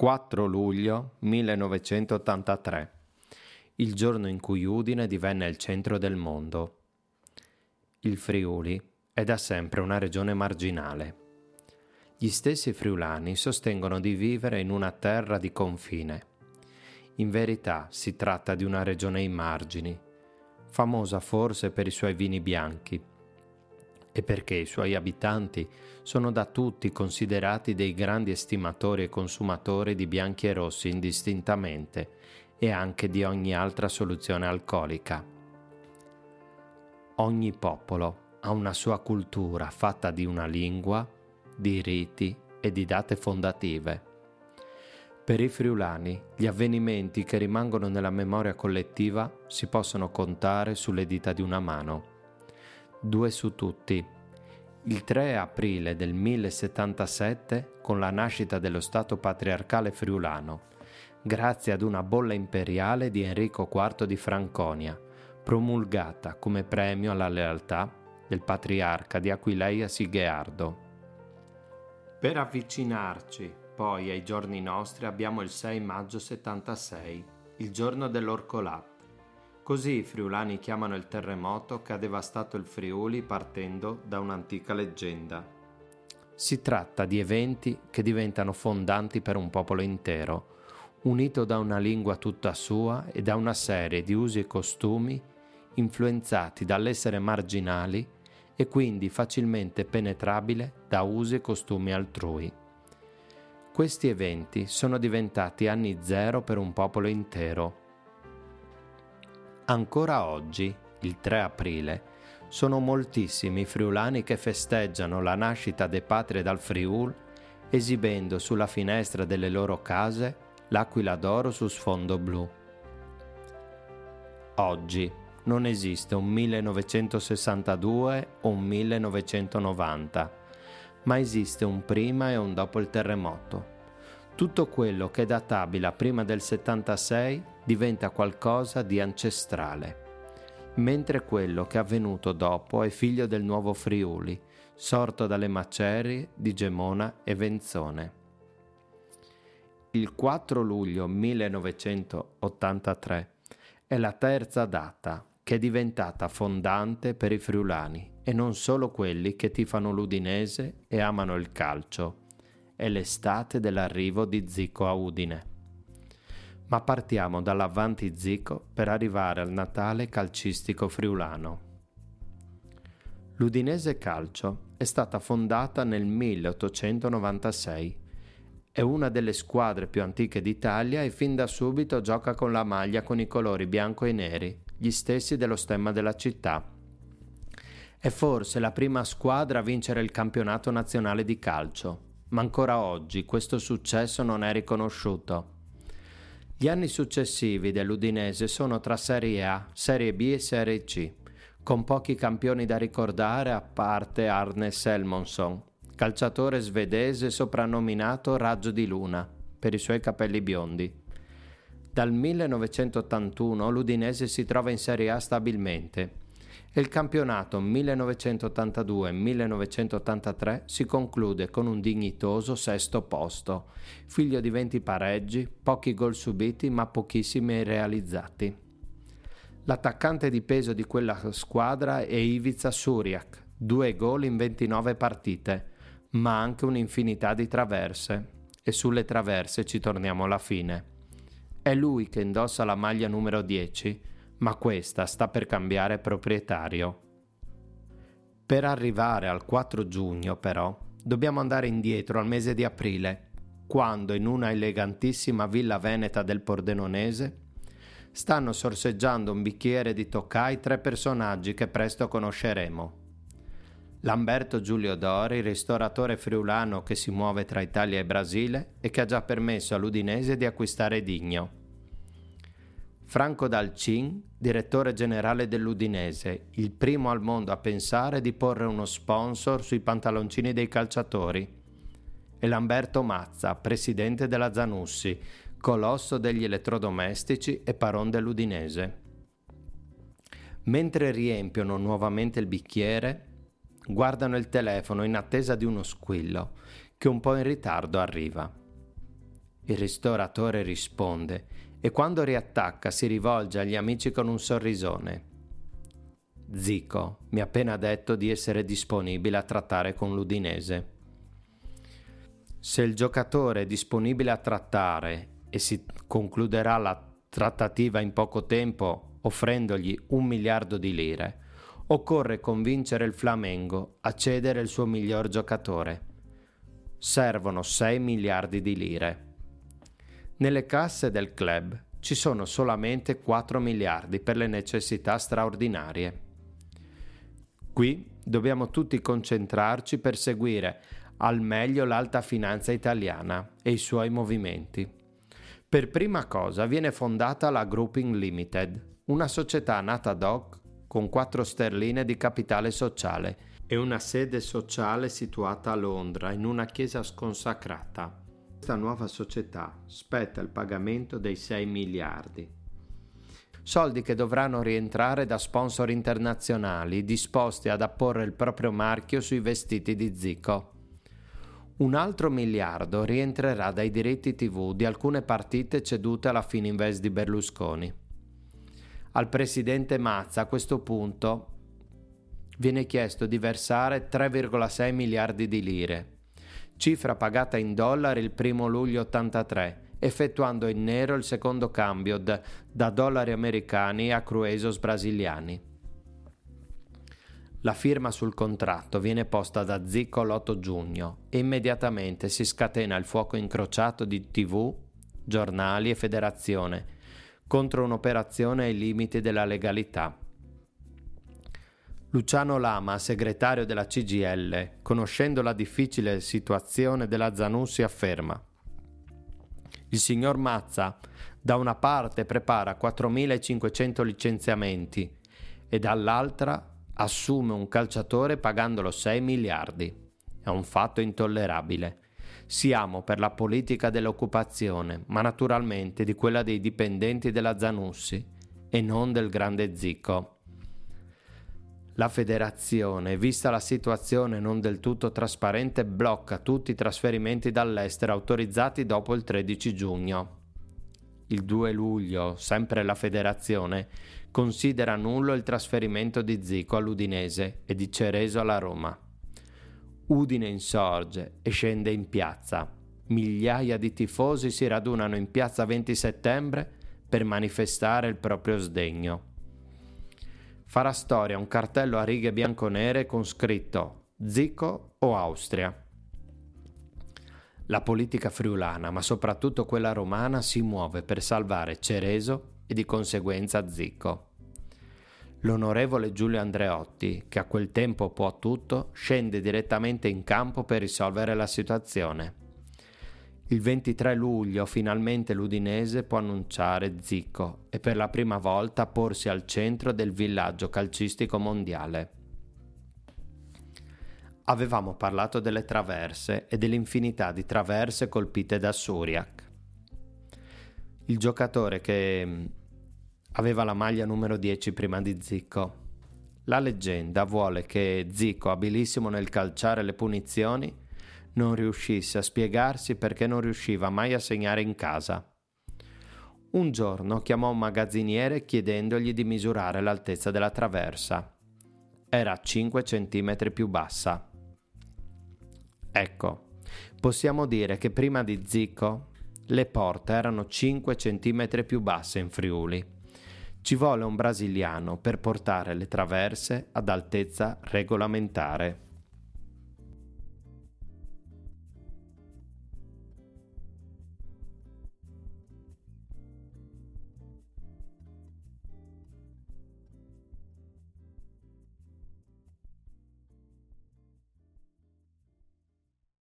4 luglio 1983, il giorno in cui Udine divenne il centro del mondo. Il Friuli è da sempre una regione marginale. Gli stessi friulani sostengono di vivere in una terra di confine. In verità si tratta di una regione ai margini, famosa forse per i suoi vini bianchi e perché i suoi abitanti sono da tutti considerati dei grandi estimatori e consumatori di bianchi e rossi indistintamente e anche di ogni altra soluzione alcolica. Ogni popolo ha una sua cultura fatta di una lingua, di riti e di date fondative. Per i friulani, gli avvenimenti che rimangono nella memoria collettiva si possono contare sulle dita di una mano due su tutti. Il 3 aprile del 1077, con la nascita dello Stato patriarcale friulano, grazie ad una bolla imperiale di Enrico IV di Franconia, promulgata come premio alla lealtà del patriarca di Aquileia Sigheardo. Per avvicinarci poi ai giorni nostri abbiamo il 6 maggio 76, il giorno dell'Orcolat Così i friulani chiamano il terremoto che ha devastato il Friuli partendo da un'antica leggenda. Si tratta di eventi che diventano fondanti per un popolo intero, unito da una lingua tutta sua e da una serie di usi e costumi influenzati dall'essere marginali e quindi facilmente penetrabile da usi e costumi altrui. Questi eventi sono diventati anni zero per un popolo intero Ancora oggi, il 3 aprile, sono moltissimi i friulani che festeggiano la nascita dei patri dal Friul, esibendo sulla finestra delle loro case l'aquila d'oro su sfondo blu. Oggi non esiste un 1962 o un 1990, ma esiste un prima e un dopo il terremoto tutto quello che è databile a prima del 76 diventa qualcosa di ancestrale, mentre quello che è avvenuto dopo è figlio del nuovo Friuli, sorto dalle macerie di Gemona e Venzone. Il 4 luglio 1983 è la terza data che è diventata fondante per i friulani e non solo quelli che tifano l'Udinese e amano il calcio è l'estate dell'arrivo di Zico a Udine. Ma partiamo dall'Avanti Zico per arrivare al Natale calcistico friulano. L'Udinese Calcio è stata fondata nel 1896. È una delle squadre più antiche d'Italia e fin da subito gioca con la maglia con i colori bianco e neri, gli stessi dello stemma della città. È forse la prima squadra a vincere il campionato nazionale di calcio ma ancora oggi questo successo non è riconosciuto. Gli anni successivi dell'Udinese sono tra Serie A, Serie B e Serie C, con pochi campioni da ricordare a parte Arne Selmonson, calciatore svedese soprannominato Raggio di Luna per i suoi capelli biondi. Dal 1981 l'Udinese si trova in Serie A stabilmente il campionato 1982-1983 si conclude con un dignitoso sesto posto, figlio di 20 pareggi, pochi gol subiti ma pochissimi realizzati. L'attaccante di peso di quella squadra è Ivica Suriak, due gol in 29 partite, ma anche un'infinità di traverse. E sulle traverse ci torniamo alla fine. È lui che indossa la maglia numero 10 ma questa sta per cambiare proprietario. Per arrivare al 4 giugno, però, dobbiamo andare indietro al mese di aprile, quando in una elegantissima villa veneta del Pordenonese stanno sorseggiando un bicchiere di Toccai tre personaggi che presto conosceremo. Lamberto Giulio Dori, ristoratore friulano che si muove tra Italia e Brasile e che ha già permesso all'Udinese di acquistare Digno. Franco Dalcin, direttore generale dell'Udinese, il primo al mondo a pensare di porre uno sponsor sui pantaloncini dei calciatori. E Lamberto Mazza, presidente della Zanussi, colosso degli elettrodomestici e paron dell'Udinese. Mentre riempiono nuovamente il bicchiere, guardano il telefono in attesa di uno squillo che un po' in ritardo arriva. Il ristoratore risponde e quando riattacca si rivolge agli amici con un sorrisone. Zico mi ha appena detto di essere disponibile a trattare con l'Udinese. Se il giocatore è disponibile a trattare e si concluderà la trattativa in poco tempo offrendogli un miliardo di lire, occorre convincere il Flamengo a cedere il suo miglior giocatore. Servono 6 miliardi di lire. Nelle casse del club ci sono solamente 4 miliardi per le necessità straordinarie. Qui dobbiamo tutti concentrarci per seguire al meglio l'alta finanza italiana e i suoi movimenti. Per prima cosa viene fondata la Grouping Limited, una società nata ad hoc con 4 sterline di capitale sociale e una sede sociale situata a Londra in una chiesa sconsacrata. Questa nuova società spetta il pagamento dei 6 miliardi. Soldi che dovranno rientrare da sponsor internazionali disposti ad apporre il proprio marchio sui vestiti di Zico. Un altro miliardo rientrerà dai diritti TV di alcune partite cedute alla Fininvest di Berlusconi. Al presidente Mazza a questo punto viene chiesto di versare 3,6 miliardi di lire, cifra pagata in dollari il 1 luglio 83, effettuando in nero il secondo cambio da, da dollari americani a cruesos brasiliani. La firma sul contratto viene posta da Zico l'8 giugno e immediatamente si scatena il fuoco incrociato di TV, giornali e federazione contro un'operazione ai limiti della legalità. Luciano Lama, segretario della CGL, conoscendo la difficile situazione della Zanussi, afferma il signor Mazza da una parte prepara 4.500 licenziamenti e dall'altra assume un calciatore pagandolo 6 miliardi. È un fatto intollerabile. Siamo per la politica dell'occupazione, ma naturalmente di quella dei dipendenti della Zanussi e non del grande Zico. La federazione, vista la situazione non del tutto trasparente, blocca tutti i trasferimenti dall'estero autorizzati dopo il 13 giugno. Il 2 luglio, sempre la federazione, considera nullo il trasferimento di Zico all'Udinese e di Cereso alla Roma. Udine insorge e scende in piazza. Migliaia di tifosi si radunano in piazza 20 settembre per manifestare il proprio sdegno. Farà storia un cartello a righe bianco-nere con scritto Zico o Austria. La politica friulana, ma soprattutto quella romana, si muove per salvare Cereso e di conseguenza Zico. L'onorevole Giulio Andreotti, che a quel tempo può tutto, scende direttamente in campo per risolvere la situazione. Il 23 luglio finalmente l'Udinese può annunciare Zico e per la prima volta porsi al centro del villaggio calcistico mondiale. Avevamo parlato delle traverse e dell'infinità di traverse colpite da Suriak. Il giocatore che Aveva la maglia numero 10 prima di Zico. La leggenda vuole che Zico, abilissimo nel calciare le punizioni, non riuscisse a spiegarsi perché non riusciva mai a segnare in casa. Un giorno chiamò un magazziniere chiedendogli di misurare l'altezza della traversa. Era 5 cm più bassa. Ecco, possiamo dire che prima di Zico le porte erano 5 cm più basse in Friuli. Ci vuole un brasiliano per portare le traverse ad altezza regolamentare.